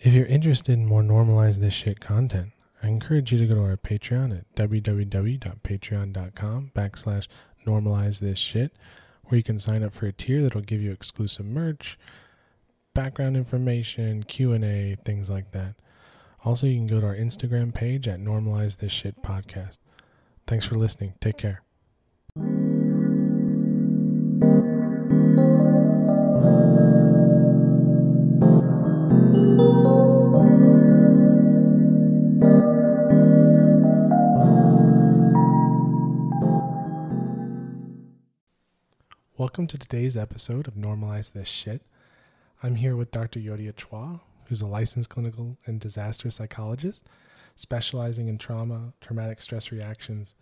If you're interested in more normalize this shit content, I encourage you to go to our Patreon at www.patreon.com backslash normalize this shit, where you can sign up for a tier that'll give you exclusive merch, background information, Q&A, things like that. Also, you can go to our Instagram page at normalize this shit podcast. Thanks for listening. Take care. Welcome to today's episode of Normalize This Shit. I'm here with Dr. Euodia Chua, who's a licensed clinical and disaster psychologist specializing in trauma, traumatic stress reactions,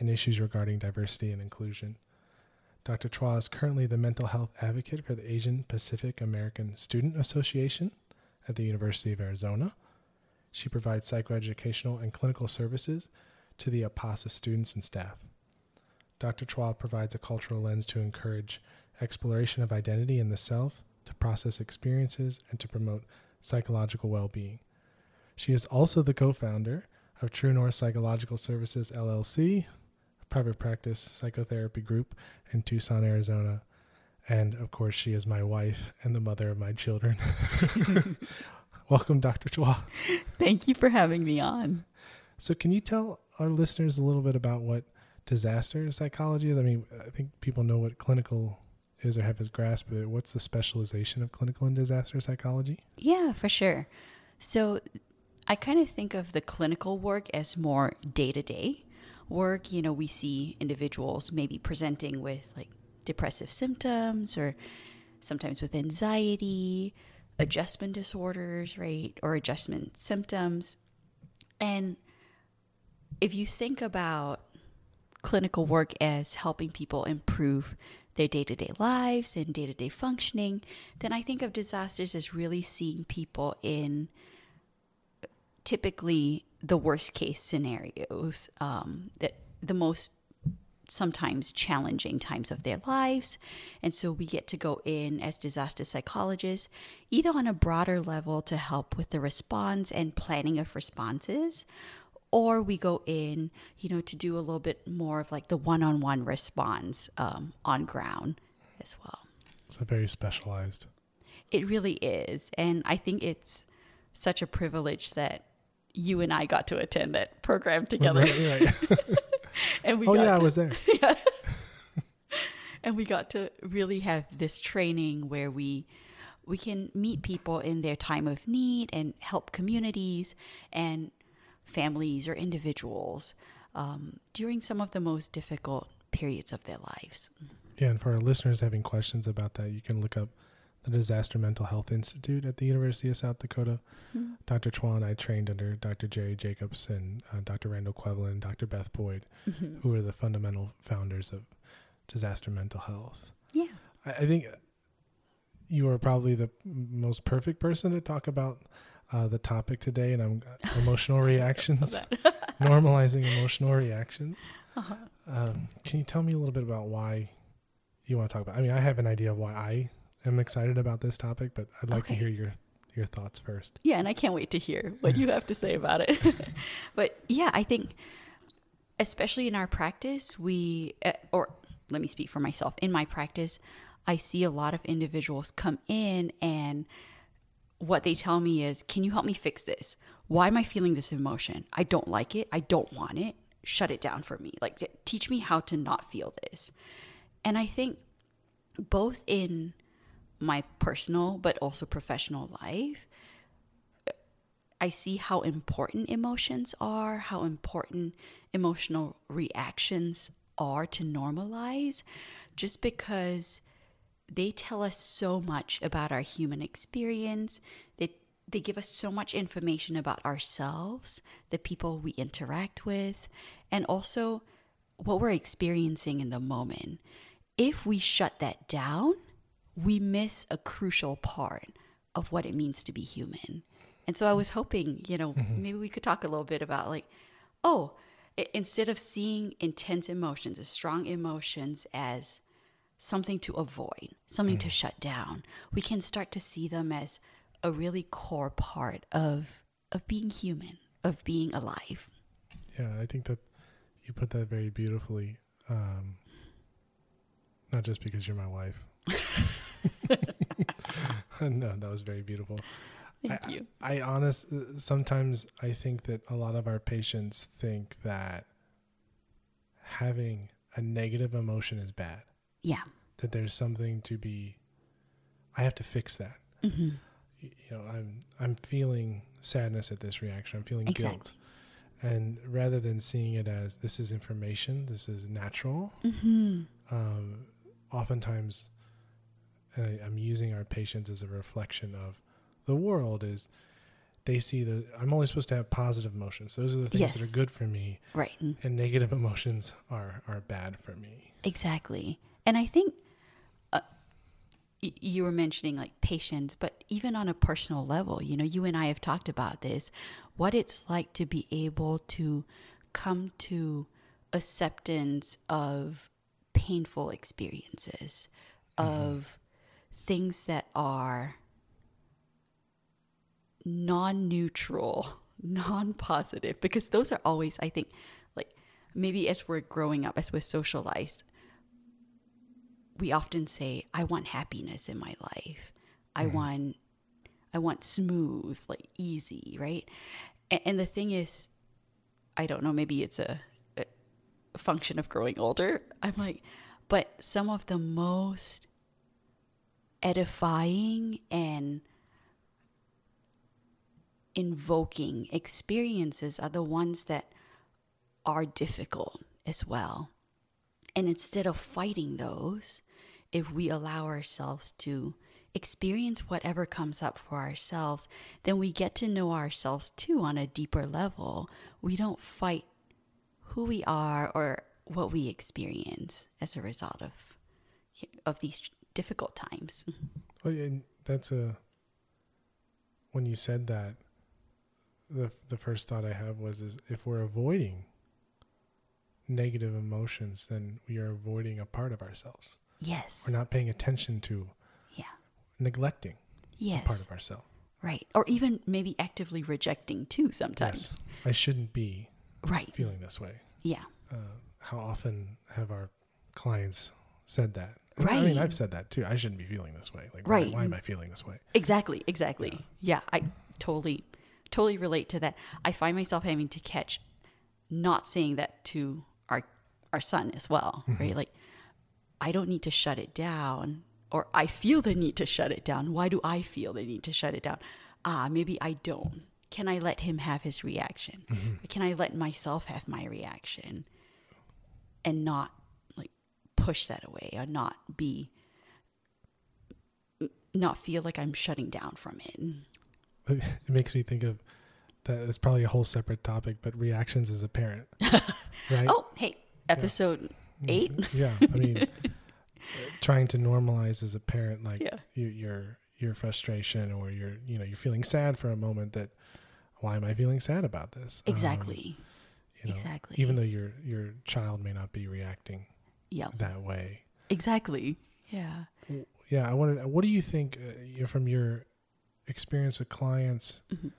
and issues regarding diversity and inclusion. Dr. Chua is currently the mental health advocate for the Asian Pacific American Student Association at the University of Arizona. She provides psychoeducational and clinical services to the APASA students and staff. Dr. Chua provides a cultural lens to encourage exploration of identity in the self, to process experiences, and to promote psychological well being. She is also the co founder of True North Psychological Services LLC, a private practice psychotherapy group in Tucson, Arizona. And of course, she is my wife and the mother of my children. Welcome, Dr. Chua. Thank you for having me on. So, can you tell our listeners a little bit about what disaster psychology is? I mean, I think people know what clinical is or have his grasp of it. What's the specialization of clinical and disaster psychology? Yeah, for sure. So I kind of think of the clinical work as more day to day work. You know, we see individuals maybe presenting with like depressive symptoms or sometimes with anxiety, adjustment disorders, right? Or adjustment symptoms. And if you think about clinical work as helping people improve their day to day lives and day to day functioning, then I think of disasters as really seeing people in typically the worst case scenarios, um, that the most sometimes challenging times of their lives. And so we get to go in as disaster psychologists, either on a broader level to help with the response and planning of responses, or we go in, you know, to do a little bit more of like the one-on-one response um, on ground as well. So very specialized. It really is, and I think it's such a privilege that you and I got to attend that program together. Right, right. and we oh got yeah, I was there. yeah. and we got to really have this training where we we can meet people in their time of need and help communities and families or individuals um, during some of the most difficult periods of their lives. Yeah, and for our listeners having questions about that, you can look up the Disaster Mental Health Institute at the University of South Dakota. Mhm. Dr. Chua and I trained under Dr. Jerry Jacobs and uh, Dr. Randall Quevillon and Dr. Beth Boyd, Mhm. who are the fundamental founders of disaster mental health. Yeah. I, I think you are probably the most perfect person to talk about uh, the topic today, and I'm emotional reactions, normalizing emotional reactions. Uh-huh. Um, can you tell me a little bit about why you want to talk about? I mean, I have an idea of why I am excited about this topic, but I'd like to hear your your thoughts first. Yeah, and I can't wait to hear what you have to say about it. but yeah, I think, especially in our practice, we, uh, or let me speak for myself, in my practice, I see a lot of individuals come in and what they tell me is, Can you help me fix this? Why am I feeling this emotion? I don't like it. I don't want it. Shut it down for me. Like, teach me how to not feel this. And I think both in my personal but also professional life, I see how important emotions are, how important emotional reactions are to normalize, just because they tell us so much about our human experience. They, they give us so much information about ourselves, the people we interact with, and also what we're experiencing in the moment. If we shut that down, we miss a crucial part of what it means to be human. And so I was hoping, you know, mm-hmm. maybe we could talk a little bit about like, oh, instead of seeing intense emotions, as strong emotions as something to avoid, something to shut down, we can start to see them as a really core part of of being human, of being alive. Yeah, I think that you put that very beautifully. Um, not just because you're my wife. no, that was very beautiful. Thank I, you. I honest sometimes I think that a lot of our patients think that having a negative emotion is bad. Yeah. That there's something to be I have to fix that. hmm You know, I'm I'm feeling sadness at this reaction. I'm feeling guilt. And rather than seeing it as this is information, this is natural, hmm um, oftentimes and I, I'm using our patients as a reflection of the world is they see the I'm only supposed to have positive emotions. Those are the things that are good for me Right. And negative emotions are are bad for me. Exactly. And I think uh, y- you were mentioning like patience, but even on a personal level, you know, you and I have talked about this what it's like to be able to come to acceptance of painful experiences, of things that are non neutral, non positive, because those are always, I think, like maybe as we're growing up, as we're socialized, we often say, I want happiness in my life. I mm-hmm. want I want smooth, like easy, right? And, and the thing is, I don't know, maybe it's a, a function of growing older. I'm like, but some of the most edifying and invoking experiences are the ones that are difficult as well. And instead of fighting those, if we allow ourselves to experience whatever comes up for ourselves, then we get to know ourselves too on a deeper level. We don't fight who we are or what we experience as a result of of these difficult times. Well, and that's a when you said that the the first thought I have was is if we're avoiding negative emotions, then we are avoiding a part of ourselves. Yes. We're not paying attention to yeah. neglecting Yes. a part of ourselves. right. Or even maybe actively rejecting too sometimes. I shouldn't be Right. feeling this way. Yeah. Uh, how often have our clients said that? Right. I mean, I've said that too. I shouldn't be feeling this way. Like, Right. why, why am I feeling this way? Exactly, exactly. Yeah. I totally, totally relate to that. I find myself having to catch not saying that to our our son as well, right? Like, I don't need to shut it down, or I feel the need to shut it down. Why do I feel the need to shut it down? Ah, maybe I don't. Can I let him have his reaction? Can I let myself have my reaction, and not like push that away, or not be not feel like I'm shutting down from it. It makes me think of that. It's probably a whole separate topic, but reactions as a parent, right? Oh, hey, episode eight. Yeah, I mean, trying to normalize as a parent, like Yeah. you, your your frustration or your you know you're feeling sad for a moment. That why am I feeling sad about this? Um, Exactly. you know, exactly. Even though your your child may not be reacting yeah. that way. Exactly. Yeah. Yeah, I wanted. What do you think uh, from your experience with clients? Mhm.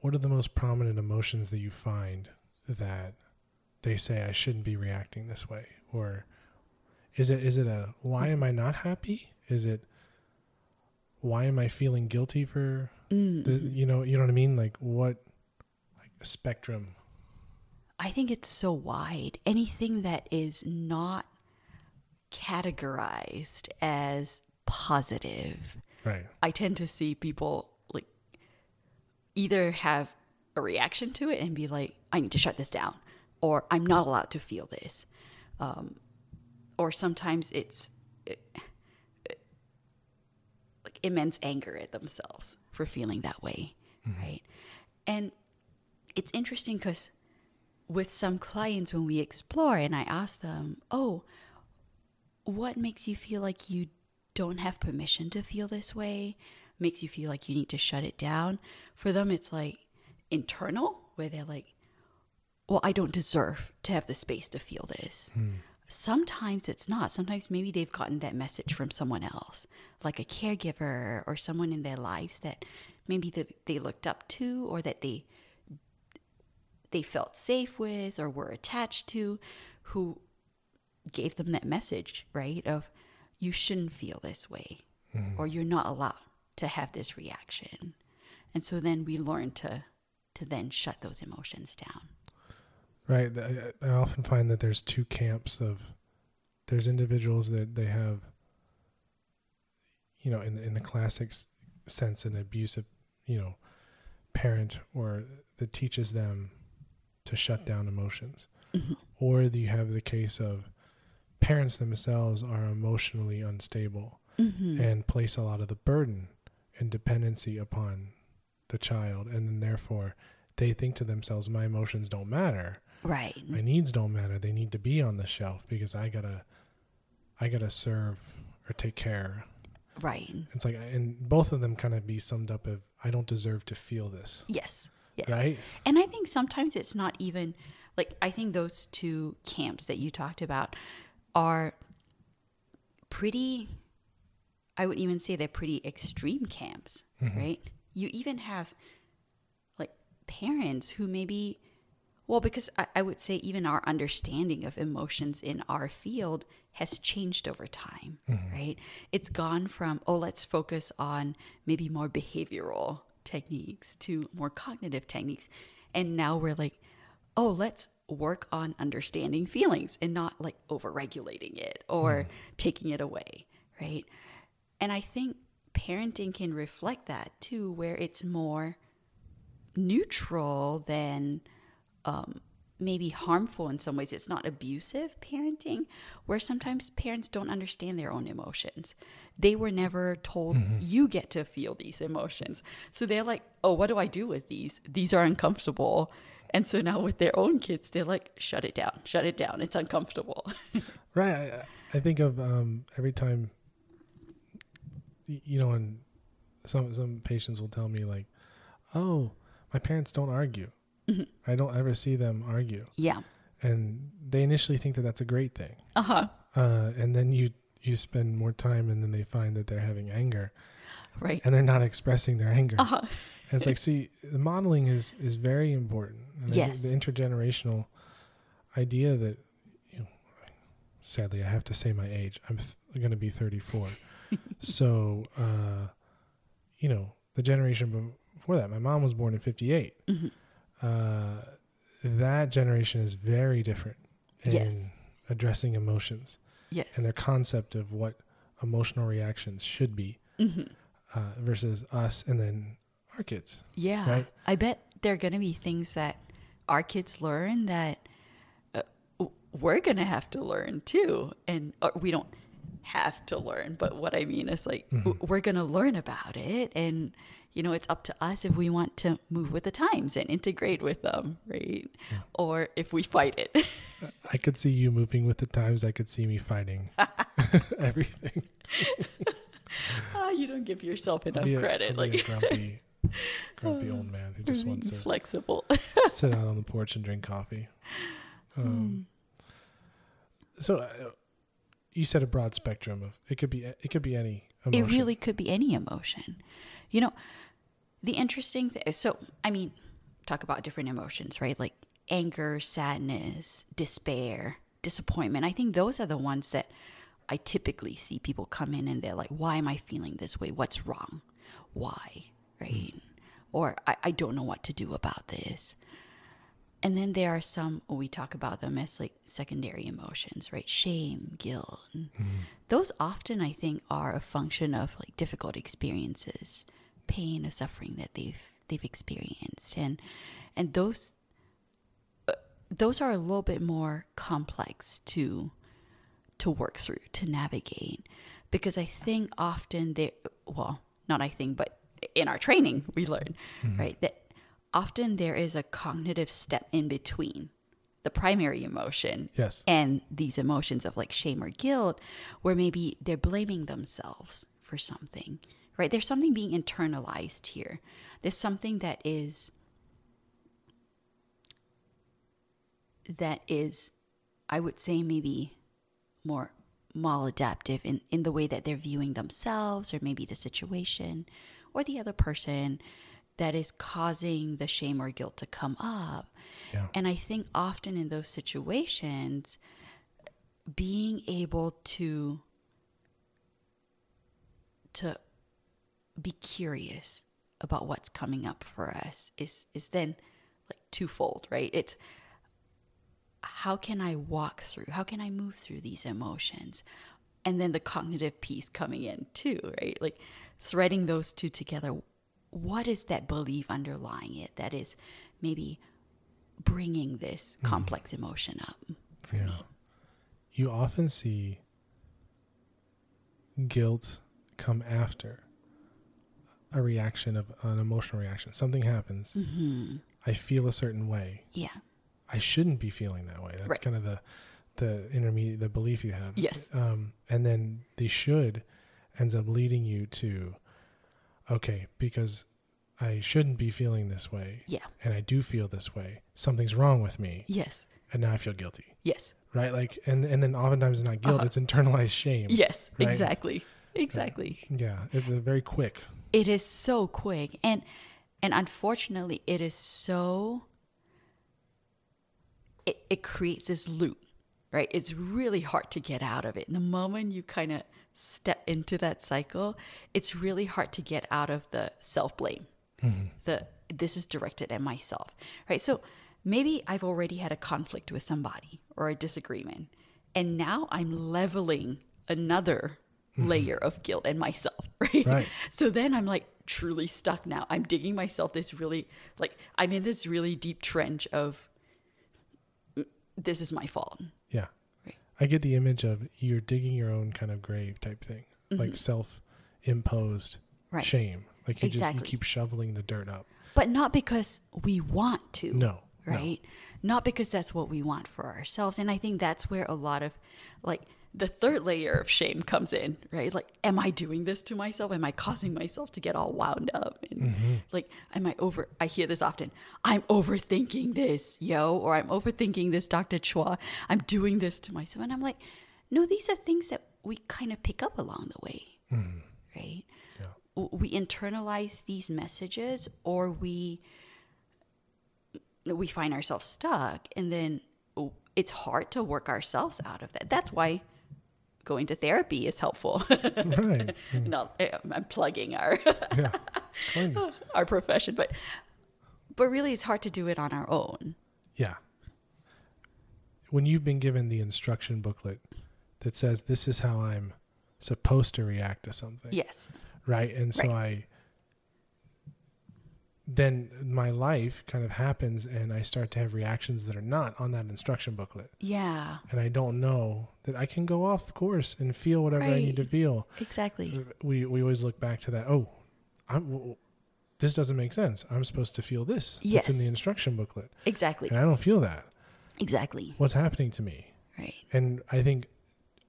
What are the most prominent emotions that you find that they say I shouldn't be reacting this way, or is it is it a why am I not happy? Is it why am I feeling guilty for Mm. the, you know you know what I mean? Like what like a spectrum? I think it's so wide. Anything that is not categorized as positive, Right. I tend to see people like either have a reaction to it and be like, I need to shut this down, or I'm not allowed to feel this. Um, or sometimes it's it, it- like immense anger at themselves for feeling that way, mm-hmm. right? And it's interesting because with some clients, when we explore and I ask them, Oh, what makes you feel like you don't have permission to feel this way? Makes you feel like you need to shut it down? For them, it's like internal, where they're like, Well, I don't deserve to have the space to feel this. Hmm. Sometimes it's not. Sometimes maybe they've gotten that message from someone else, like a caregiver or someone in their lives that maybe that they looked up to or that they they felt safe with or were attached to who gave them that message, right? Of you shouldn't feel this way or mm-hmm. you're not allowed to have this reaction. And so then we learn to to then shut those emotions down. Right. I, often find that there's two camps of there's individuals that they have, you know, in the, in the classic sense, an abusive, you know, parent or that teaches them to shut down emotions, Mhm. or you have the case of parents themselves are emotionally unstable Mm-hmm. and place a lot of the burden and dependency upon the child, and then therefore they think to themselves, "My emotions don't matter." Right. my needs don't matter they need to be on the shelf because i gotta i gotta serve or take care Right. it's like and both of them kind of be summed up of i don't deserve to feel this Yes. Yes. right And I think sometimes it's not even like I think those two camps that you talked about are pretty I would even say they're pretty extreme camps, mm-hmm. right? You even have like parents who maybe well, because I, I would say even our understanding of emotions in our field has changed over time, mm-hmm. right? It's gone from, oh, let's focus on maybe more behavioral techniques to more cognitive techniques. And now we're like, oh, let's work on understanding feelings and not like overregulating it or mm-hmm. taking it away, right? And I think parenting can reflect that too, where it's more neutral than um, maybe harmful in some ways. It's not abusive parenting, where sometimes parents don't understand their own emotions. They were never told you get to feel these emotions. So they're like, oh, what do I do with these? These are uncomfortable. And so now with their own kids, they're like, shut it down, shut it down. It's uncomfortable. right i, I think of um every time you know and some some patients will tell me like oh my parents don't argue i don't ever see them argue yeah. and they initially think that that's a great thing Uh huh. uh, and then you you spend more time and then they find that they're having anger Right. and they're not expressing their anger Uh huh. it's like see the modeling is is very important and Yes. the intergenerational idea that you know sadly i have to say my age i'm th- going to be 34 so uh you know the generation before that my mom was born in 58 Mhm. Uh that generation is very different in Yes. addressing emotions Yes. and their concept of what emotional reactions should be hmm uh, versus us and then our kids. Yeah. Right? I bet there are going to be things that our kids learn that uh, we're going to have to learn too. And or we don't have to learn, but what I mean is like w- we're going to learn about it. And, you know, it's up to us if we want to move with the times and integrate with them, right? Or if we fight it. I could see you moving with the times. I could see me fighting everything. Ah, you don't give yourself enough Be a- credit. Be Like, a grumpy, grumpy old man who just wants to flexible. sit out on the porch and drink coffee. Um, so uh, you said a broad spectrum of it could be it could be any emotion. It really could be any emotion. You know, the interesting thing, so, I mean, talk about different emotions, right? Like anger, sadness, despair, disappointment. I think those are the ones that I typically see people come in and they're like, why am I feeling this way? What's wrong? Why? Right? Hmm. Or I, I don't know what to do about this. And then there are some, we talk about them as like secondary emotions, right? Shame, guilt. and Those often, I think, are a function of like difficult experiences, pain or suffering that they've they've experienced, and and those uh, those are a little bit more complex to to work through to navigate. Because I think often they well not I think but in our training we learn right that often there is a cognitive step in between the primary emotion Yes. and these emotions of like shame or guilt where maybe they're blaming themselves for something right there's something being internalized here there's something that is that is i would say maybe more maladaptive in, in the way that they're viewing themselves or maybe the situation or the other person that is causing the shame or guilt to come up. Yeah. And I think often in those situations, being able to to be curious about what's coming up for us is is then like twofold, right? It's how can I walk through? How can I move through these emotions? And then the cognitive piece coming in too, right? Like threading those two together. What is that belief underlying it that is maybe bringing this mm. complex emotion up for Yeah. me? You often see guilt come after a reaction of an emotional reaction. Something happens. Mm-hmm. I feel a certain way. Yeah. I shouldn't be feeling that way. That's Right. kind of the the intermediate the belief you have. Yes. Um, and then the should ends up leading you to okay, because I shouldn't be feeling this way Yeah. and I do feel this way. Something's wrong with me Yes. and now I feel guilty. Yes. Right? Like and and then oftentimes it's not guilt, Uh-huh. it's internalized shame. Yes. Right. Exactly. Exactly. Yeah, it's a very quick. It is so quick and and unfortunately it is so it, it creates this loop, right? It's really hard to get out of it. And the moment you kind of step into that cycle, it's really hard to get out of the self blame. Mm-hmm. The this is directed at myself, right? So maybe I've already had a conflict with somebody or a disagreement, and now I'm leveling another layer of guilt and myself, right? Right. So then I'm like truly stuck now. I'm digging myself this really like I'm in this really deep trench of "Mm, this is my fault. Yeah. Right. I get the image of you're digging your own kind of grave type thing, like self imposed Mm-hmm. Right. shame. Like you just you keep shoveling the dirt up. But not because we want to. No. no. right? Not because that's what we want for ourselves. And I think that's where a lot of like the third layer of shame comes in, right? Like, am I doing this to myself? Am I causing myself to get all wound up? And Mm-hmm. like, am I over? I hear this often. I'm overthinking this, yo, or I'm overthinking this, Dr. Chua. I'm doing this to myself. And I'm like, no, these are things that we kind of pick up along the way, right? Yeah. w- we internalize these messages or we we find ourselves stuck and then oh, it's hard to work ourselves out of that that's why going to therapy is helpful Right. not eh, i'm plugging our Yeah. Our profession but but really it's hard to do it on our own Yeah. When you've been given the instruction booklet that says this is how I'm supposed to react to something. yes right and so i then my life kind of happens and i start to have reactions that are not on that instruction booklet. Yeah. And i don't know that i can go off course and feel whatever i need to feel. Exactly. Uh, we we always look back to that oh i'm this doesn't make sense. I'm supposed to feel this. It's in the instruction booklet. Exactly. And i don't feel that. Exactly. What's happening to me? Right. And i think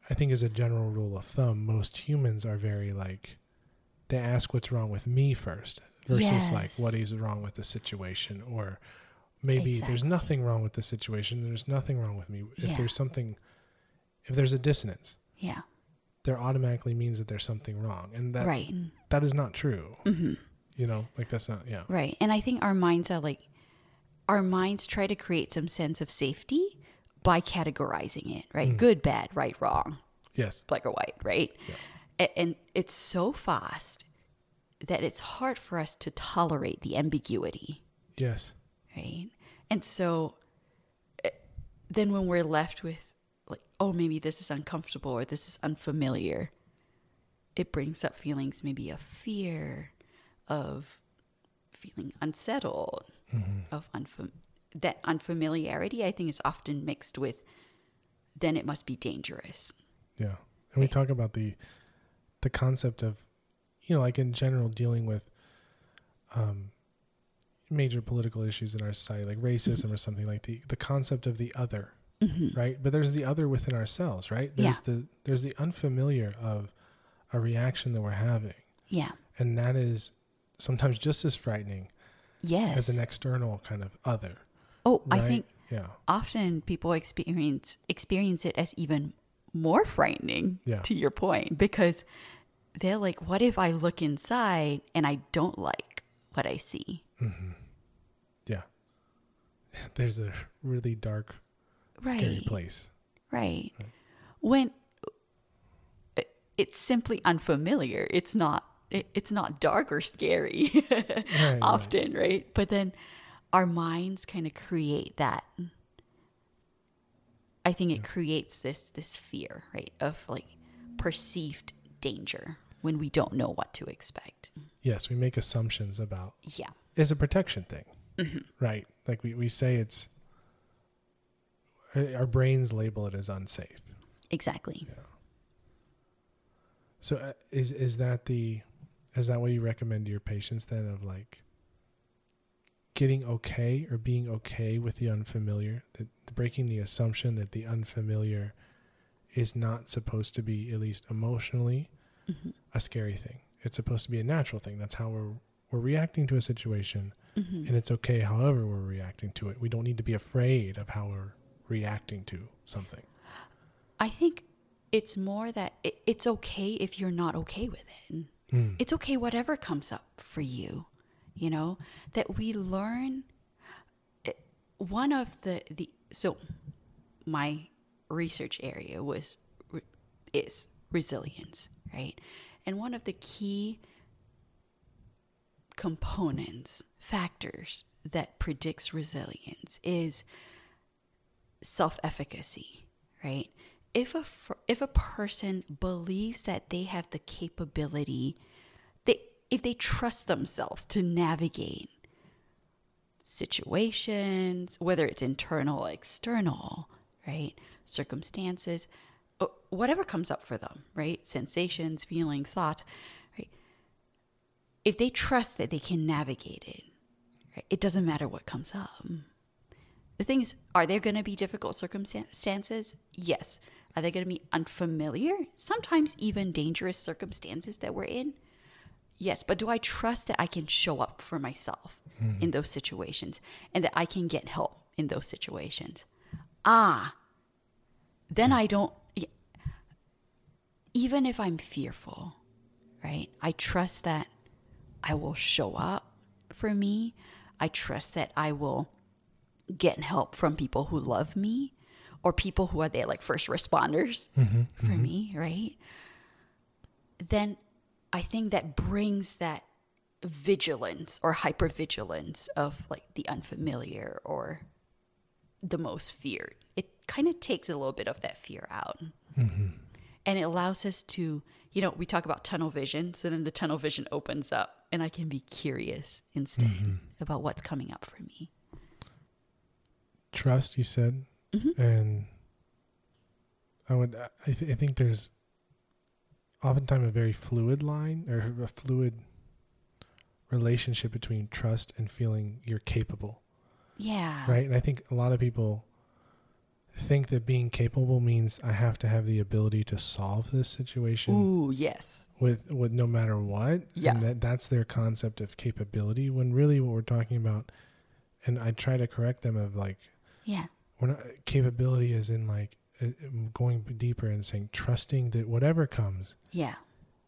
i think as a general rule of thumb most humans are very like they ask what's wrong with me first versus like what is wrong with the situation or maybe there's nothing wrong with the situation there's nothing wrong with me. If Yeah. there's something if there's a dissonance yeah. there automatically means that there's something wrong and that right. that is not true. Hmm you know like that's not yeah. Right. And I think our minds are like, our minds try to create some sense of safety by categorizing it, right? Good, bad, right, wrong, yes. Black or white, right? Yeah. A- And it's so fast that it's hard for us to tolerate the ambiguity, yes right? And so eh, then when we're left with, like, oh, maybe this is uncomfortable or this is unfamiliar, it brings up feelings maybe of fear, of feeling unsettled, of unfam- that unfamiliarity. I think is often mixed with, then it must be dangerous. Yeah. And we talk about the the concept of you know, like in general dealing with um major political issues in our society, like racism or something like the the concept of the other. Right? But there's the other within ourselves, right? There's the there's the unfamiliar of a reaction that we're having. Yeah. And that is sometimes just as frightening Yes. as an external kind of other. oh, I think yeah. often people experience experience it as even more frightening Yeah. to your point because they're like, what if I look inside and I don't like what I see? Yeah. There's a really dark, scary place. Right. When uh, it's simply unfamiliar, it's not. It's not dark or scary right. often, right? But then our minds kind of create that. I think it creates this this fear, right, of like perceived danger when we don't know what to expect. Yes, we make assumptions about Yeah. it's a protection thing, Mm-hmm. right? Like we, we say it's our brains label it as unsafe. Exactly. Yeah. So uh, is is that the is that what you recommend to your patients then of like getting okay or being okay with the unfamiliar, that breaking the assumption that the unfamiliar is not supposed to be at least emotionally Mm-hmm. a scary thing. It's supposed to be a natural thing. That's how we're we're reacting to a situation Mm-hmm. and it's okay however we're reacting to it. We don't need to be afraid of how we're reacting to something. I think it's more that it, it's okay if you're not okay with it. Mm. It's okay whatever comes up for you. You know that we learn. eh, One of the the so my research area was is resilience, right? And one of the key components, factors that predicts resilience is self-efficacy, right? If a if a person believes that they have the capability, they if they trust themselves to navigate situations, whether it's internal or external, right? Circumstances, uh, whatever comes up for them, right? Sensations, feelings, thoughts, right? If they trust that they can navigate it, right? It doesn't matter what comes up. The thing is, are there going to be difficult circumstances? Yes. Are they going to be unfamiliar? Sometimes even dangerous circumstances that we're in? Yes. But do I trust that I can show up for myself in those situations and that I can get help in those situations? Ah, then mm. I don't, even if I'm fearful, right? I trust that I will show up for me. I trust that I will get help from people who love me or people who are there like first responders mm-hmm, mm-hmm. for me, right? Then I think that brings that vigilance or hypervigilance of like the unfamiliar or the most feared. Kind of takes a little bit of that fear out. And it allows us to, you know, we talk about tunnel vision. So then the tunnel vision opens up and I can be curious instead about what's coming up for me. trust you said Mm-hmm. and i would I, th- I think there's oftentimes a very fluid line or a fluid relationship between trust and feeling you're capable Yeah. right and i think a lot of people think that being capable means i have to have the ability to solve this situation Ooh, yes. with with no matter what Yeah. and that that's their concept of capability when really what we're talking about and i try to correct them of like Yeah. we're not capability is in like uh, going deeper and saying trusting that whatever comes Yeah.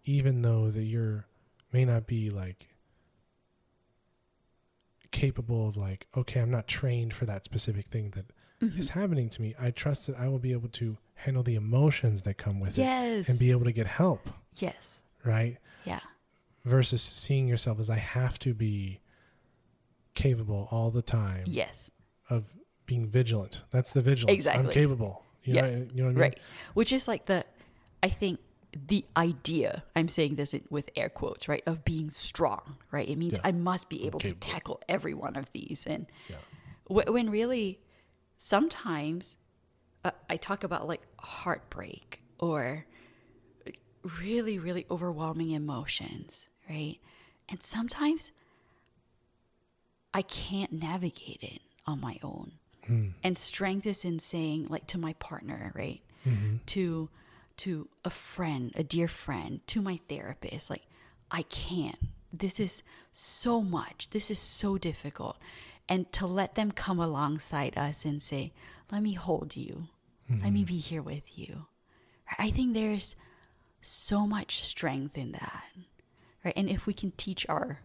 even though that you're may not be like capable of like okay i'm not trained for that specific thing that is Mm-hmm. happening to me i trust that i will be able to handle the emotions that come with Yes. it and be able to get help Yes. right Yeah. versus seeing yourself as i have to be capable all the time Yes. of being vigilant that's the vigilance i'm Exactly. capable you know, yes. you know what i mean Right. Which is like the, I think the idea, I'm saying this with air quotes, right, of being strong, right? It means Yeah. I must be able to tackle every one of these. And Yeah. wh- when really sometimes uh, I talk about like heartbreak or really, really overwhelming emotions, right? And sometimes I can't navigate it on my own. And strength is in saying, like, to my partner, right? To to a friend, a dear friend, to my therapist, like, I can't. This is so much. This is so difficult. And to let them come alongside us and say, let me hold you. Let me mm-hmm. be here with you. I think there's so much strength in that. Right? And if we can teach our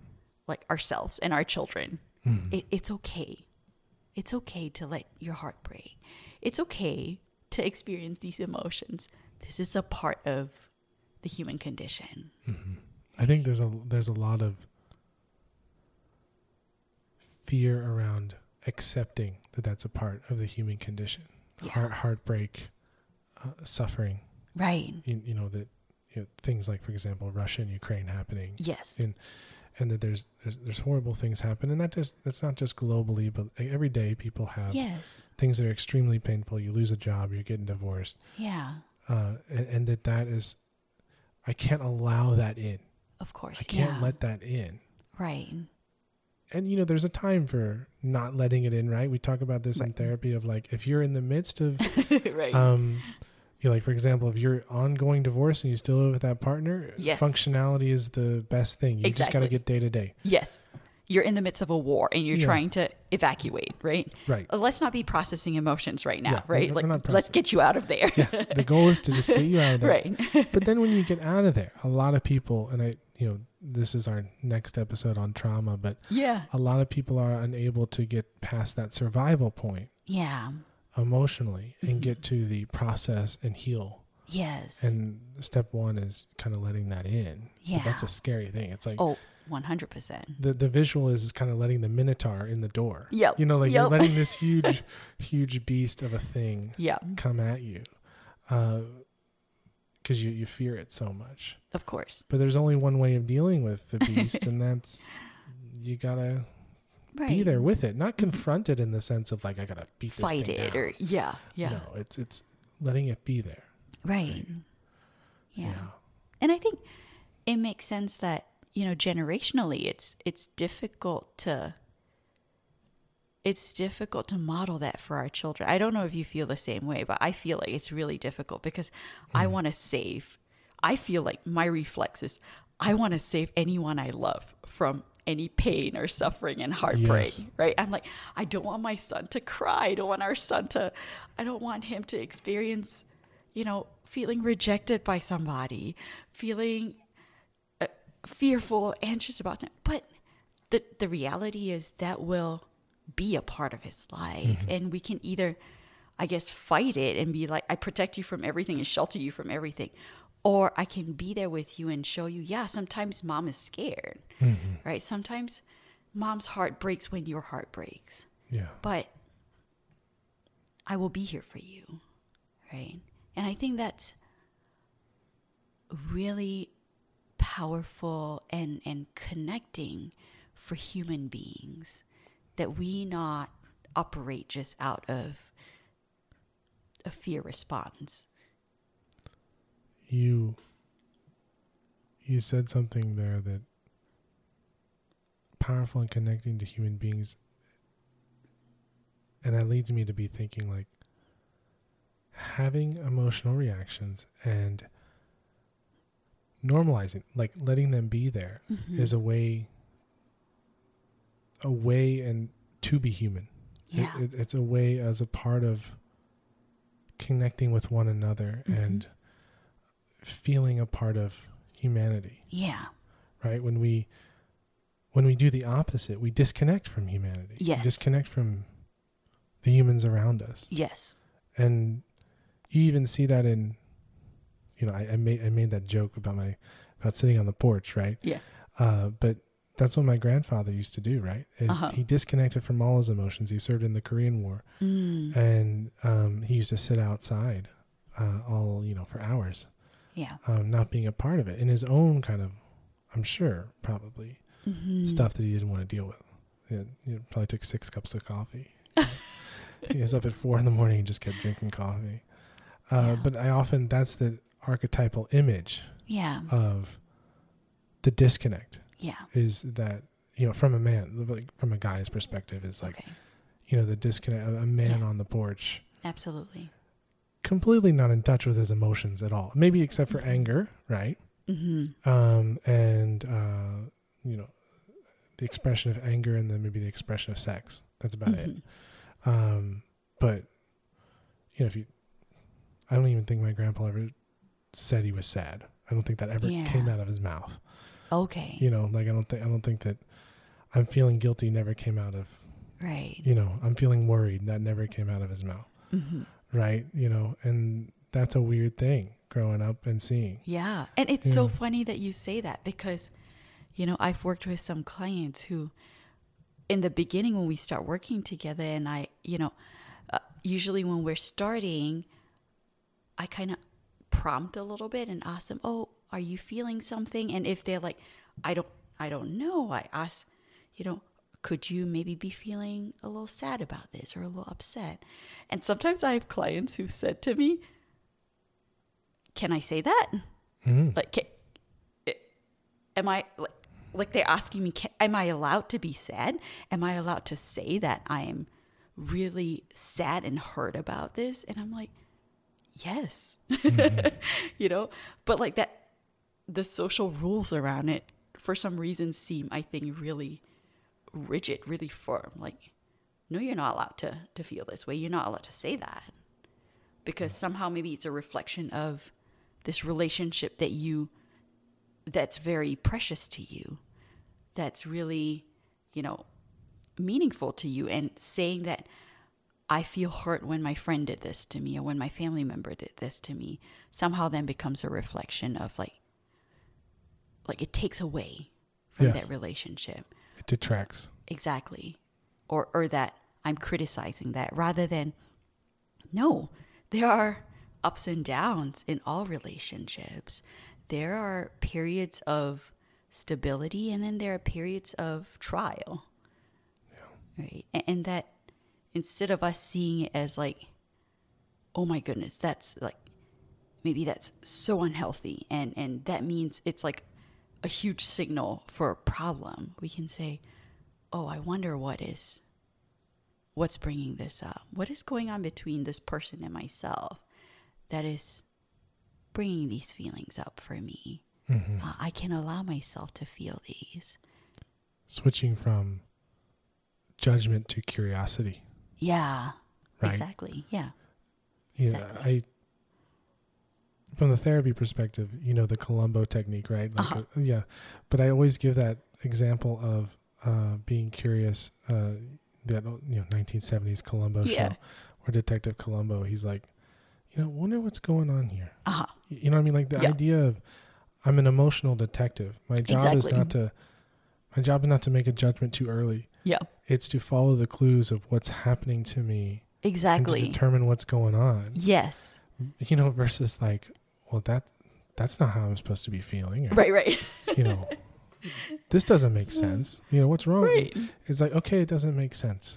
like ourselves and our children, mm-hmm. it, it's okay. It's okay to let your heart break. It's okay to experience these emotions. This is a part of the human condition. Mm-hmm. I think there's a there's a lot of fear around accepting that that's a part of the human condition. Yeah. Heart, heartbreak, uh, suffering. Right. You, you know that you know, things like, for example, Russia and Ukraine happening, Yes. In- and that there's there's there's horrible things happen, and that just that's not just globally, but like every day people have yes. things that are extremely painful. You lose a job, you're getting divorced, Yeah. uh, and, and that that is, I can't allow that in. Of course. I can't yeah. let that in. Right. And you know there's a time for not letting it in right we talk about this in therapy of like if you're in the midst of right. um you know, like for example if you're ongoing divorce and you still live with that partner Yes. functionality is the best thing you just got to get day to day yes. You're in the midst of a war and you're Yeah. trying to evacuate, right? right Uh, Let's not be processing emotions right now, Yeah, right? we're Like, let's get you out of there. yeah the goal is to just get you out of there right. but then when you get out of there a lot of people and i you know this is our next episode on trauma but yeah. a lot of people are unable to get past that survival point Yeah. emotionally and Mm-hmm. get to the process and heal Yes. And step one is kind of letting that in. But that's a scary thing. It's like oh, 100%. the the visual is, is kind of letting the minotaur in the door. Yep. You know, like you're letting this huge, huge beast of a thing Yeah. come at you, because you you fear it so much. Of course. But there's only one way of dealing with the beast, and that's you gotta Right. be there with it, not mm-hmm. confront it in the sense of like I gotta beat this Fight it down. or, yeah. Yeah. No, it's it's letting it be there. Right. Yeah. yeah. And I think it makes sense that, you know, generationally it's it's difficult to it's difficult to model that for our children. I don't know if you feel the same way, but I feel like it's really difficult because I want to save. I feel like my reflex is I want to save anyone I love from any pain or suffering and heartbreak, Yes. right? I'm like, I don't want my son to cry. I don't want our son to, I don't want him to experience, you know, feeling rejected by somebody, feeling uh, fearful, anxious about something. But the, the reality is that will be a part of his life. Mm-hmm. And we can either, I guess, fight it and be like, I protect you from everything and shelter you from everything. Or I can be there with you and show you, yeah, sometimes mom is scared, mm-hmm. right? Sometimes mom's heart breaks when your heart breaks, Yeah. but I will be here for you, right? And I think that's really powerful and, and connecting for human beings that we not operate just out of a fear response. you you said something there that powerful and connecting to human beings and that leads me to be thinking like having emotional reactions and normalizing like letting them be there mm-hmm. is a way a way and to be human Yeah. it, it's a way as a part of connecting with one another Mhm. and feeling a part of humanity yeah. right when we when we do the opposite we disconnect from humanity We Yes. disconnect from the humans around us Yes. and you even see that in you know I, I made I made that joke about my about sitting on the porch right Yeah. uh, but that's what my grandfather used to do right is Uh-huh. he disconnected from all his emotions he served in the Korean War Mm. and um, he used to sit outside uh, all you know for hours Yeah. um, not being a part of it in his own kind of i'm sure probably Mhm. stuff that he didn't want to deal with it, probably took six cups of coffee he was up at four in the morning and just kept drinking coffee uh, Yeah. but i often that's the archetypal image Yeah. of the disconnect Yeah. is that you know from a man like from a guy's perspective is like okay. you know the disconnect a a man Yeah. on the porch Absolutely. completely not in touch with his emotions at all. Maybe except for Mhm. anger, right? Mm-hmm. Um, and uh, you know, the expression of anger, and then maybe the expression of sex. That's about it. Mm-hmm. Um, but you know, if you, I don't even think my grandpa ever said he was sad. I don't think that ever Yeah. came out of his mouth. Okay. You know, like I don't think I don't think that I'm feeling guilty never came out of Right. you know, I'm feeling worried that never came out of his mouth. hmm Right? You know, and that's a weird thing growing up and seeing. Yeah. And it's so funny that you say that because, you know, I've worked with some clients who, in the beginning, when we start working together, and I, you know, uh, usually when we're starting, I kind of prompt a little bit and ask them, "Oh, are you feeling something?" And if they're like, "I don't, I don't know," I ask, you know, could you maybe be feeling a little sad about this or a little upset? And sometimes I have clients who've said to me, "Can I say that?" Mhm. Like, ca- i- am I like, like they're asking me, ca am I allowed to be sad? Am I allowed to say that I am really sad and hurt about this? And I'm like, yes, you know. But like that, the social rules around it, for some reason, seem I think really rigid, really firm. Like, no, you're not allowed to to feel this way. You're not allowed to say that because somehow maybe it's a reflection of this relationship that you that's very precious to you that's really you know meaningful to you and saying that i feel hurt when my friend did this to me or when my family member did this to me somehow then becomes a reflection of like like it takes away from Yes. that relationship. It detracts. exactly. Or or that i'm criticizing that rather than no there are ups and downs in all relationships. There are periods of stability and then there are periods of trial. Right? And, and that instead of us seeing it as like oh my goodness that's like maybe that's so unhealthy and and that means it's like a huge signal for a problem we can say oh i wonder what is what's bringing this up what is going on between this person and myself that is bringing these feelings up for me Mhm. uh, i can allow myself to feel these Switching from judgment to curiosity. yeah Right. exactly yeah Yeah, Exactly. I from the therapy perspective, you know the Columbo technique, right? Like, Uh-huh. uh, yeah, but I always give that example of uh, being curious. Uh, that you know, 1970s Columbo Yeah. show, where Detective Columbo, he's like, you know, wonder what's going on here. uh-huh You know what I mean? Like the Yeah. idea of I'm an emotional detective. My job is not to my job is not to make a judgment too early. yeah It's to follow the clues of what's happening to me and to exactly determine what's going on yes you know, versus like, well, that that's not how I'm supposed to be feeling. Or, right right You know, this doesn't make sense. You know, what's wrong? right It's like, okay, it doesn't make sense.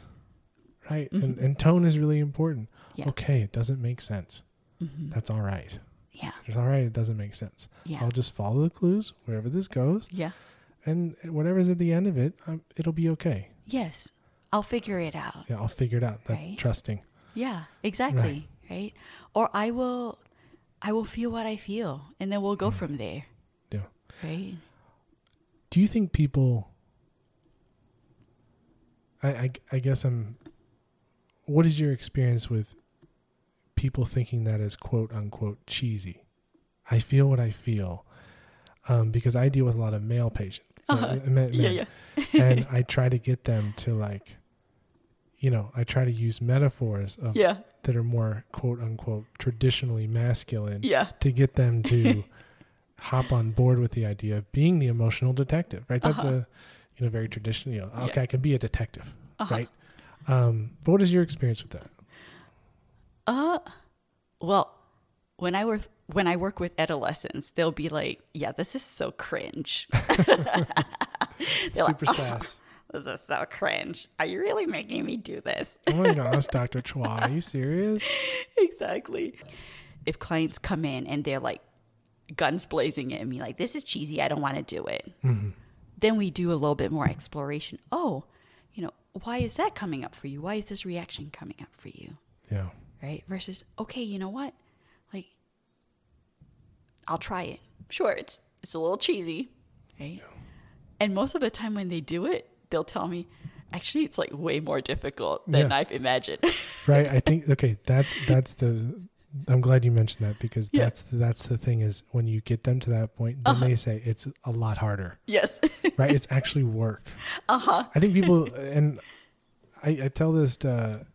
Right. And, Mhm. and tone is really important. Yeah. Okay, it doesn't make sense. hmm That's all right. yeah It's all right. It doesn't make sense. yeah I'll just follow the clues wherever this goes. yeah And whatever's at the end of it, um, it'll be okay. yes i'll figure it out Yeah, I'll figure it out. That Right. trusting. Yeah, exactly. Right. Or I will, I will feel what I feel, and then we'll go from there. Yeah. Right. Do you think people? I, I I guess I'm. What is your experience with people thinking that is quote unquote cheesy? I feel what I feel, um, because I deal with a lot of male patients. uh, Uh-huh. men, Yeah, yeah. and I try to get them to like, you know, I try to use metaphors of Yeah. that are more quote unquote traditionally masculine Yeah. to get them to hop on board with the idea of being the emotional detective, right? That's Uh-huh. a you know very traditional. You know, Yeah. okay, I can be a detective, Uh-huh. right? Um, but what is your experience with that? Uh, well, when I work when I work with adolescents, they'll be like, "Yeah, this is so cringe." Super like, sass. "This is so cringe. Are you really making me do this?" Oh my gosh, Doctor Chua, are you serious? exactly. If clients come in and they're like guns blazing at me, like, "This is cheesy. I don't want to do it," Mhm. then we do a little bit more exploration. Oh, you know, why is that coming up for you? Why is this reaction coming up for you? Yeah, Right? Versus, okay, you know what? Like, I'll try it. Sure, it's it's a little cheesy, right? And most of the time when they do it, they'll tell me, actually, it's like way more difficult than Yeah. I've imagined. right. I think okay. That's that's the I'm glad you mentioned that because Yeah. that's that's the thing is when you get them to that point, then Uh-huh. they say it's a lot harder, Yes. right? it's actually work. uh huh. I think people and I, I tell this to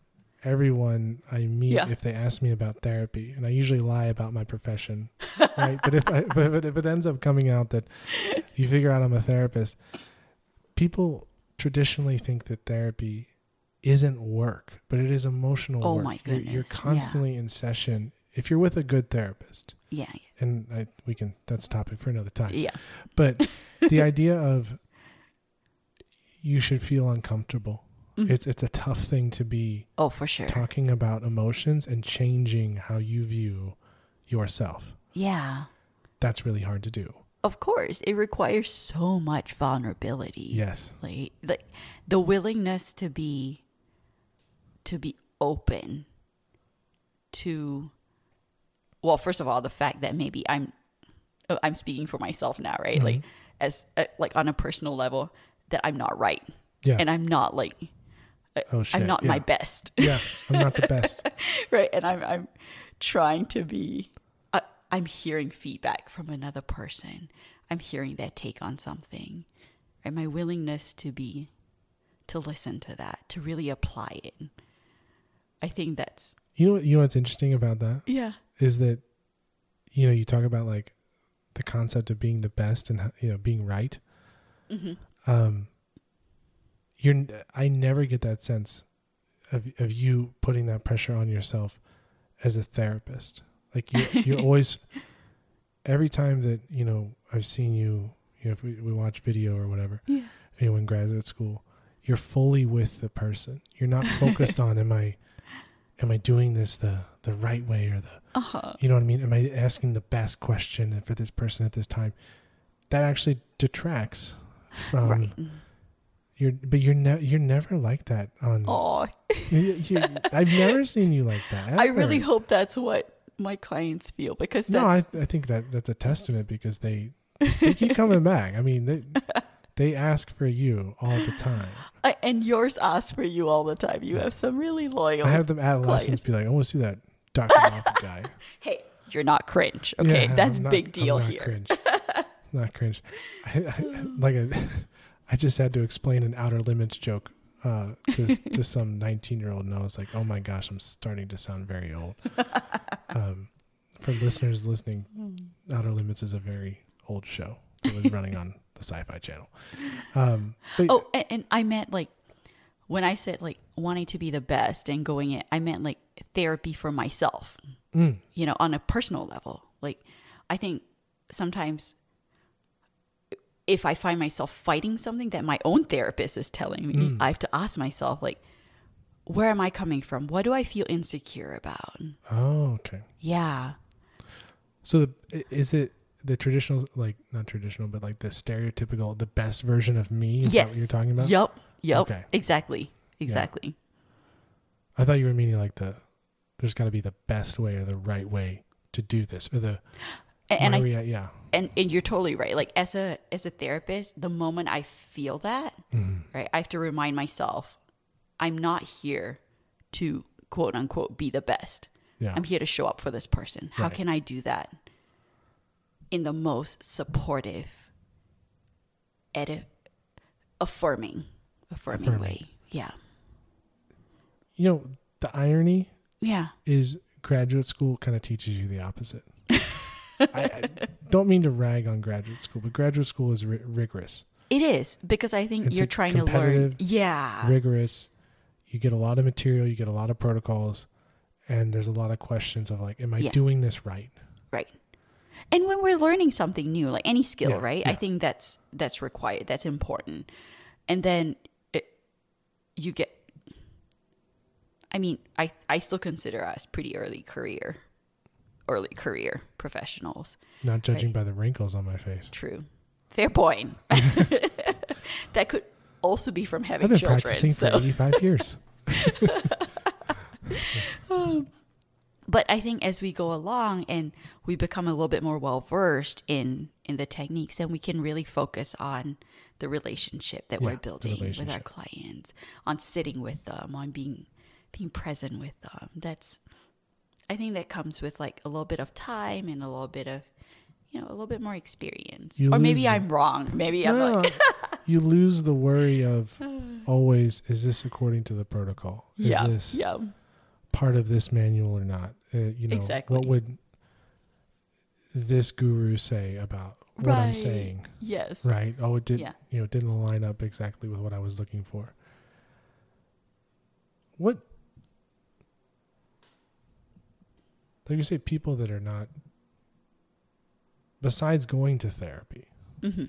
everyone I meet Yeah. if they ask me about therapy, and I usually lie about my profession, right? but if I, but, but if it ends up coming out that you figure out I'm a therapist, people traditionally think that therapy isn't work, but it is emotional Oh work. my You're- You're, goodness, yeah. constantly in session. If you're with a good therapist, Yeah. and I, we can that's a topic for another time. Yeah. But the idea of you should feel uncomfortable. Mhm. It's it's a tough thing to be Oh, for sure. talking about emotions and changing how you view yourself. Yeah. That's really hard to do. Of course, it requires so much vulnerability. Yes. Like, like the willingness to be to be open to well, first of all, the fact that maybe I'm uh, I'm speaking for myself now, right? Like as uh, like on a personal level that I'm not right Yeah. and I'm not like oh shit. I'm not yeah. my best. Yeah. I'm not the best. right and i'm i'm trying to be uh, i'm hearing feedback from another person. I'm hearing their take on something. Right my willingness to be to listen to that to really apply it. I think that's You know you know what's interesting about that? Yeah. Is that you know, you talk about like the concept of being the best and you know, being right. hmm um you're i never get that sense of of you putting that pressure on yourself as a therapist like you you're always every time that you know i've seen you you know if we, we watch video or whatever yeah. you know in graduate school you're fully with the person. You're not focused on am i am i doing this the the right way or the uh-huh. you know what i mean? Am i asking the best question for this person at this time? That actually detracts from right. you're, but you're ne- you're never like that on. oh You- you- I've never seen you like that. i really hope that's what my clients feel because No, I, I think that that's a testament because they they keep coming back. I mean, they they ask for you all the time. I, and yours ask for you all the time you have some really loyal I have them adolescents clients. be like, "I want to see that Doctor guy." hey you're not cringe okay Yeah, that's not- big deal not here Cringe. not cringe. I, I, like a, I just had to explain an outer limits joke uh, to to some 19 year old, and I was like, "Oh my gosh, I'm starting to sound very old." Um, for listeners listening, Outer Limits is a very old show that was running on the Sci-Fi Channel. Um, but Oh, and, and I meant like when I said like wanting to be the best and going it, I meant like therapy for myself. mm, You know, on a personal level. Like I think sometimes if I find myself fighting something that my own therapist is telling me, hmm. I have to ask myself like where am I coming from? What do I feel insecure about? oh, okay. Yeah. So the, is it the traditional, like not traditional, but like the stereotypical, the best version of me? Is yes. that what you're talking about? Yep. Yep. Okay. Exactly. Exactly. I thought you were meaning like the there's got to be the best way or the right way to do this, or the And, and I yeah. and and you're totally right. Like as a as a therapist, the moment I feel that, Mm, right, I have to remind myself, I'm not here to quote unquote be the best. yeah. I'm here to show up for this person. How Right. can I do that in the most supportive, edit, affirming, affirming, Affirming. way? Yeah, you know, the irony yeah. is graduate school kind of teaches you the opposite. I, I don't mean to rag on graduate school, but graduate school is ri- rigorous. It is because I think It's you're trying to learn. Yeah, rigorous. You get a lot of material, you get a lot of protocols, and there's a lot of questions of like, am I Yeah. doing this right? Right. And when we're learning something new, like any skill, Yeah, right? I think that's that's required. That's important. And then it, you get I mean, I I still consider us pretty early career early career professionals. Not judging by the wrinkles on my face. True. Fair point. that could also be from having I've been children. practicing for so 85 years. but I think as we go along and we become a little bit more well versed in in the techniques, then we can really focus on the relationship that Yeah, we're building with our clients, on sitting with them, on being being present with them. That's I think that comes with like a little bit of time and a little bit of, you know, a little bit more experience. You or maybe. I'm wrong. Maybe I'm like, you lose the worry of always is this according to the protocol? Is yeah, this yeah, part of this manual or not? Uh, you know, Exactly. what would this guru say about what I'm saying? yes, Right? Oh, it did. Yeah. You know, it didn't line up exactly with what I was looking for. What? Like you say, people that are not. Besides going to therapy, hmm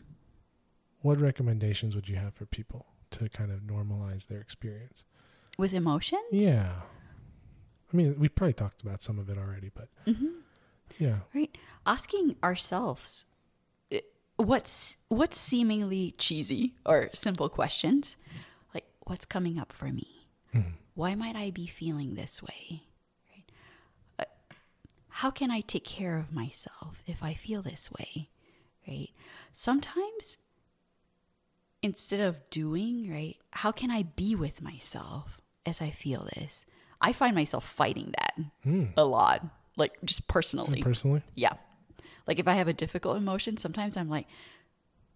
what recommendations would you have for people to kind of normalize their experience? with emotions. Yeah. I mean, we probably talked about some of it already, but hmm yeah. right. Asking ourselves, eh, what's what's seemingly cheesy or simple questions, like what's coming up for me. Mhm. Why might I be feeling this way? How can I take care of myself if I feel this way? Right? Sometimes instead of doing, right, how can I be with myself as I feel this? I find myself fighting that Mm. a lot, like just personally. Personally, Yeah. Like if I have a difficult emotion, sometimes I'm like,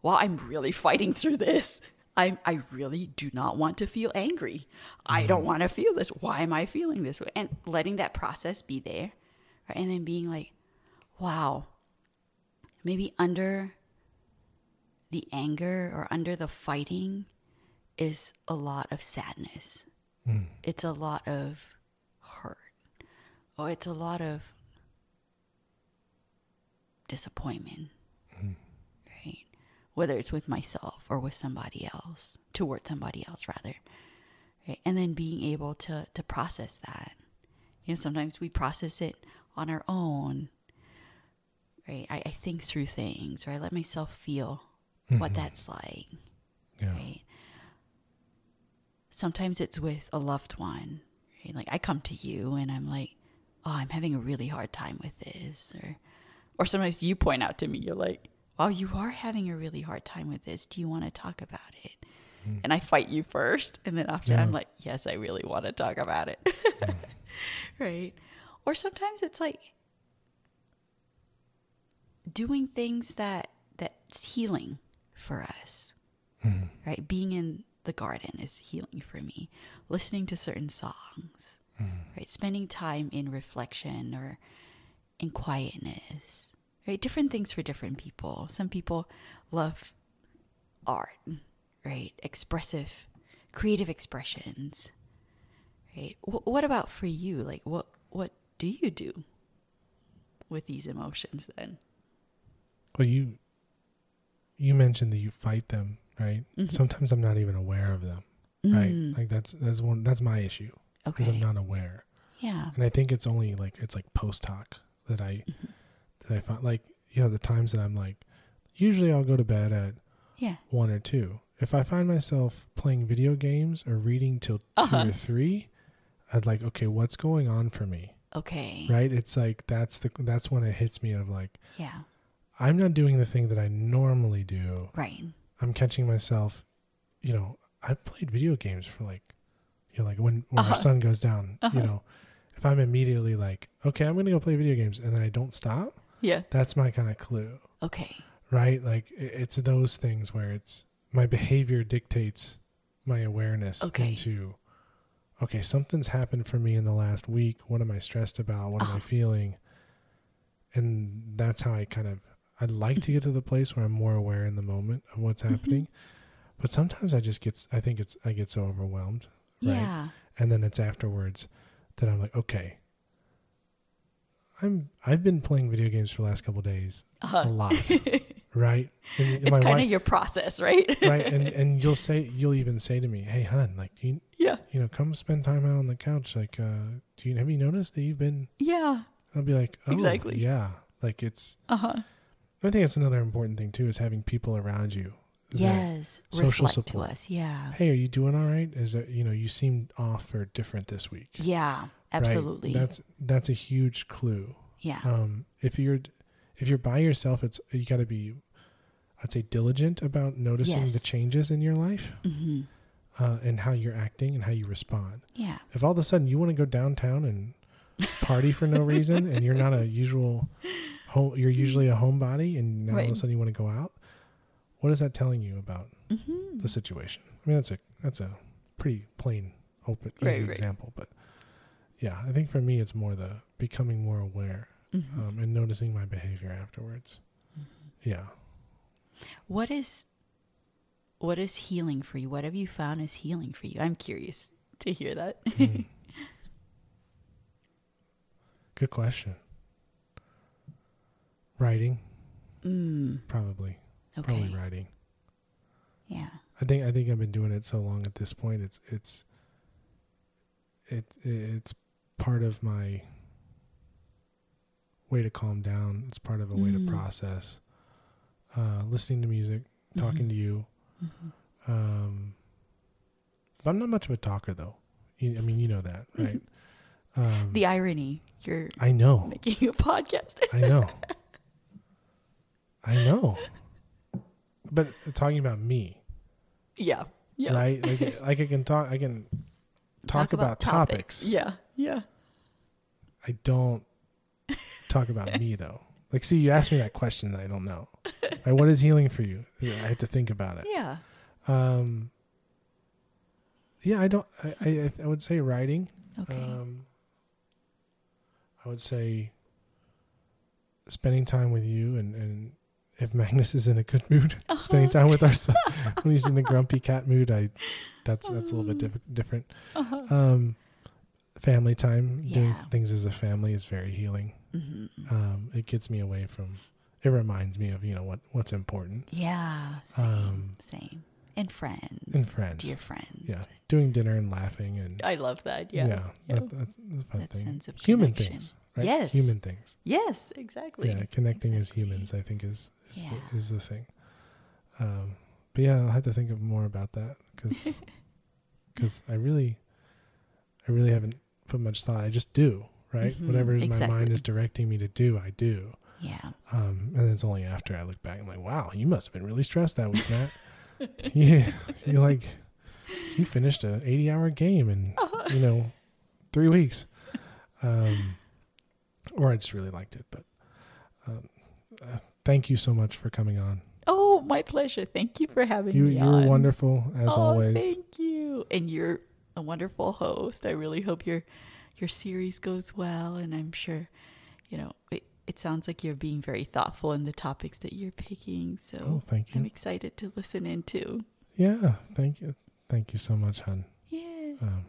well, I'm really fighting through this. I I really do not want to feel angry. I don't want to feel this. Why am I feeling this way? And letting that process be there. And then being like, wow, maybe under the anger or under the fighting is a lot of sadness. Hmm. It's a lot of hurt. Or it's a lot of disappointment, hmm. right? Whether it's with myself or with somebody else, toward somebody else rather, right? And then being able to to process that. You know, sometimes we process it on our own, right? I, I think through things, or I let myself feel what mm-hmm. that's like, yeah. right? Sometimes it's with a loved one, right? Like I come to you and I'm like, oh, I'm having a really hard time with this, or, or sometimes you point out to me, you're like, wow, you are having a really hard time with this. Do you want to talk about it? Mm. And I fight you first, and then after Yeah. I'm like, yes, I really want to talk about it, mm. right? Or sometimes it's like doing things that that's healing for us. Hmm. Right? Being in the garden is healing for me. Listening to certain songs. Hmm. Right? Spending time in reflection or in quietness. Right? Different things for different people. Some people love art. Right? Expressive creative expressions. Right? Wh- what about for you? Like what what do you do with these emotions then Well, you you mentioned that you fight them, right? Mm-hmm. Sometimes I'm not even aware of them, right? Like that's that's one that's my issue because Mm. okay I'm not aware, yeah and I think it's only like it's like post hoc that I Mm-hmm. that I find like you know the times that I'm like usually I'll go to bed at yeah one or two. If I find myself playing video games or reading till Uh-huh. two or three, I'd like okay, what's going on for me, okay right? It's like that's the that's when it hits me of like yeah I'm not doing the thing that I normally do. right I'm catching myself, you know, I've played video games for like, you know, like when, when Uh-huh. our son goes down, Uh-huh. you know, if I'm immediately like, okay, I'm going to go play video games and then I don't stop, yeah that's my kind of clue, okay right? Like i- it's those things where it's my behavior dictates my awareness Okay. into, okay, something's happened for me in the last week. What am I stressed about? What am I Uh-huh. feeling? And that's how I kind of, I'd like to get to the place where I'm more aware in the moment of what's Mm-hmm. happening. But sometimes I just get, I think it's, I get so overwhelmed. Right. yeah And then it's afterwards that I'm like, okay, I'm, I've been playing video games for the last couple days uh-huh. a lot. right. And it's my kind of your process right right. And, and you'll say, you'll even say to me, Hey, hun, like, do you, yeah you know, come spend time out on the couch. Like, uh, do you, have you noticed that you've been, yeah I'll be like, oh, Exactly. yeah. Like it's, uh-huh I think it's another important thing too, is having people around you. yes social support. to us yeah Hey, are you doing all right? Is that, you know, you seem off or different this week. yeah right? absolutely That's, that's a huge clue. yeah Um, if you're, if you're by yourself, it's, you got to be, I'd say diligent about noticing the changes in your life, hmm uh, and how you're acting and how you respond. yeah. If all of a sudden you want to go downtown and party for no reason and you're not a usual home you're usually a homebody and now all of a sudden you want to go out what is that telling you about hmm the situation? I mean that's a that's a pretty plain open easy Right, right. example but yeah i think for me it's more the becoming more aware hmm um, and noticing my behavior afterwards. Yeah What is what is healing for you? What have you found is healing for you? I'm curious to hear that. Mm. good question writing mm, probably okay. probably writing Yeah. I think I think I've been doing it so long at this point. It's it's it it's part of my way to calm down. It's part of a way to Mm. process. Uh, listening to music, talking Mhm. to you. Mhm. Um, but I'm not much of a talker though. You, I mean, you know that, right? Um, The irony, you're I know, making a podcast. I know, I know. But talking about me, yeah. Yeah. right? Like, like I can talk, I can talk, about, topics. Yeah. Yeah. I don't talk about me though. Like, see, you asked me that question I don't know. Right, what is healing for you? I had to think about it. Yeah. Um, yeah, I don't. I, I I would say writing. Okay. Um, I would say spending time with you, and and if Magnus is in a good mood, spending time with our son. when he's in a grumpy cat mood, I that's that's a little bit diff- different. uh-huh. Um, family time, doing things as a family is very healing. hmm Um, it gets me away from. It reminds me of you know what what's important. Yeah. Same. Um, same. And friends. and friends. Dear friends. Yeah, doing dinner and laughing and I love that. Yeah. yeah, Yeah. That, that's, that's a fun That thing. sense of Human connection. things, right? Yes. human things. Yes, exactly. Yeah, connecting as humans, I think, is is, Yeah. the, is the thing. Um, but yeah, I'll have to think of more about that because because I really, I really haven't put much thought. I just do right. Mhm, Whatever my mind is directing me to do, I do. Yeah. Um, and it's only after I look back, I'm like, wow, you must have been really stressed that week, Matt. yeah, you like, you finished a 80 hour game in you know three weeks. Um, or I just really liked it. But um, uh, thank you so much for coming on. Oh, my pleasure. Thank you for having You me you on. were wonderful as oh, always. Thank you. And you're a wonderful host. I really hope your your series goes well and I'm sure, you know, it, it sounds like you're being very thoughtful in the topics that you're picking. So Oh, thank I'm excited to listen into. Yeah, thank you. Thank you so much, hon. Yeah. Um,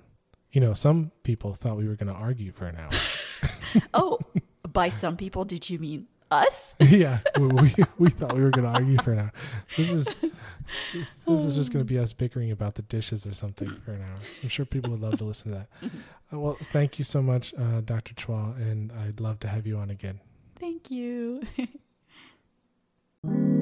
you know, some people thought we were going to argue for an hour. oh, by some people, did you mean us? yeah, we, we we thought we were going to argue for an hour. This is this is just going to oh. be us bickering about the dishes or something for an hour. I'm sure people would love to listen to that. Uh, well, thank you so much, uh, Dr. Chua, and I'd love to have you on again. Thank you.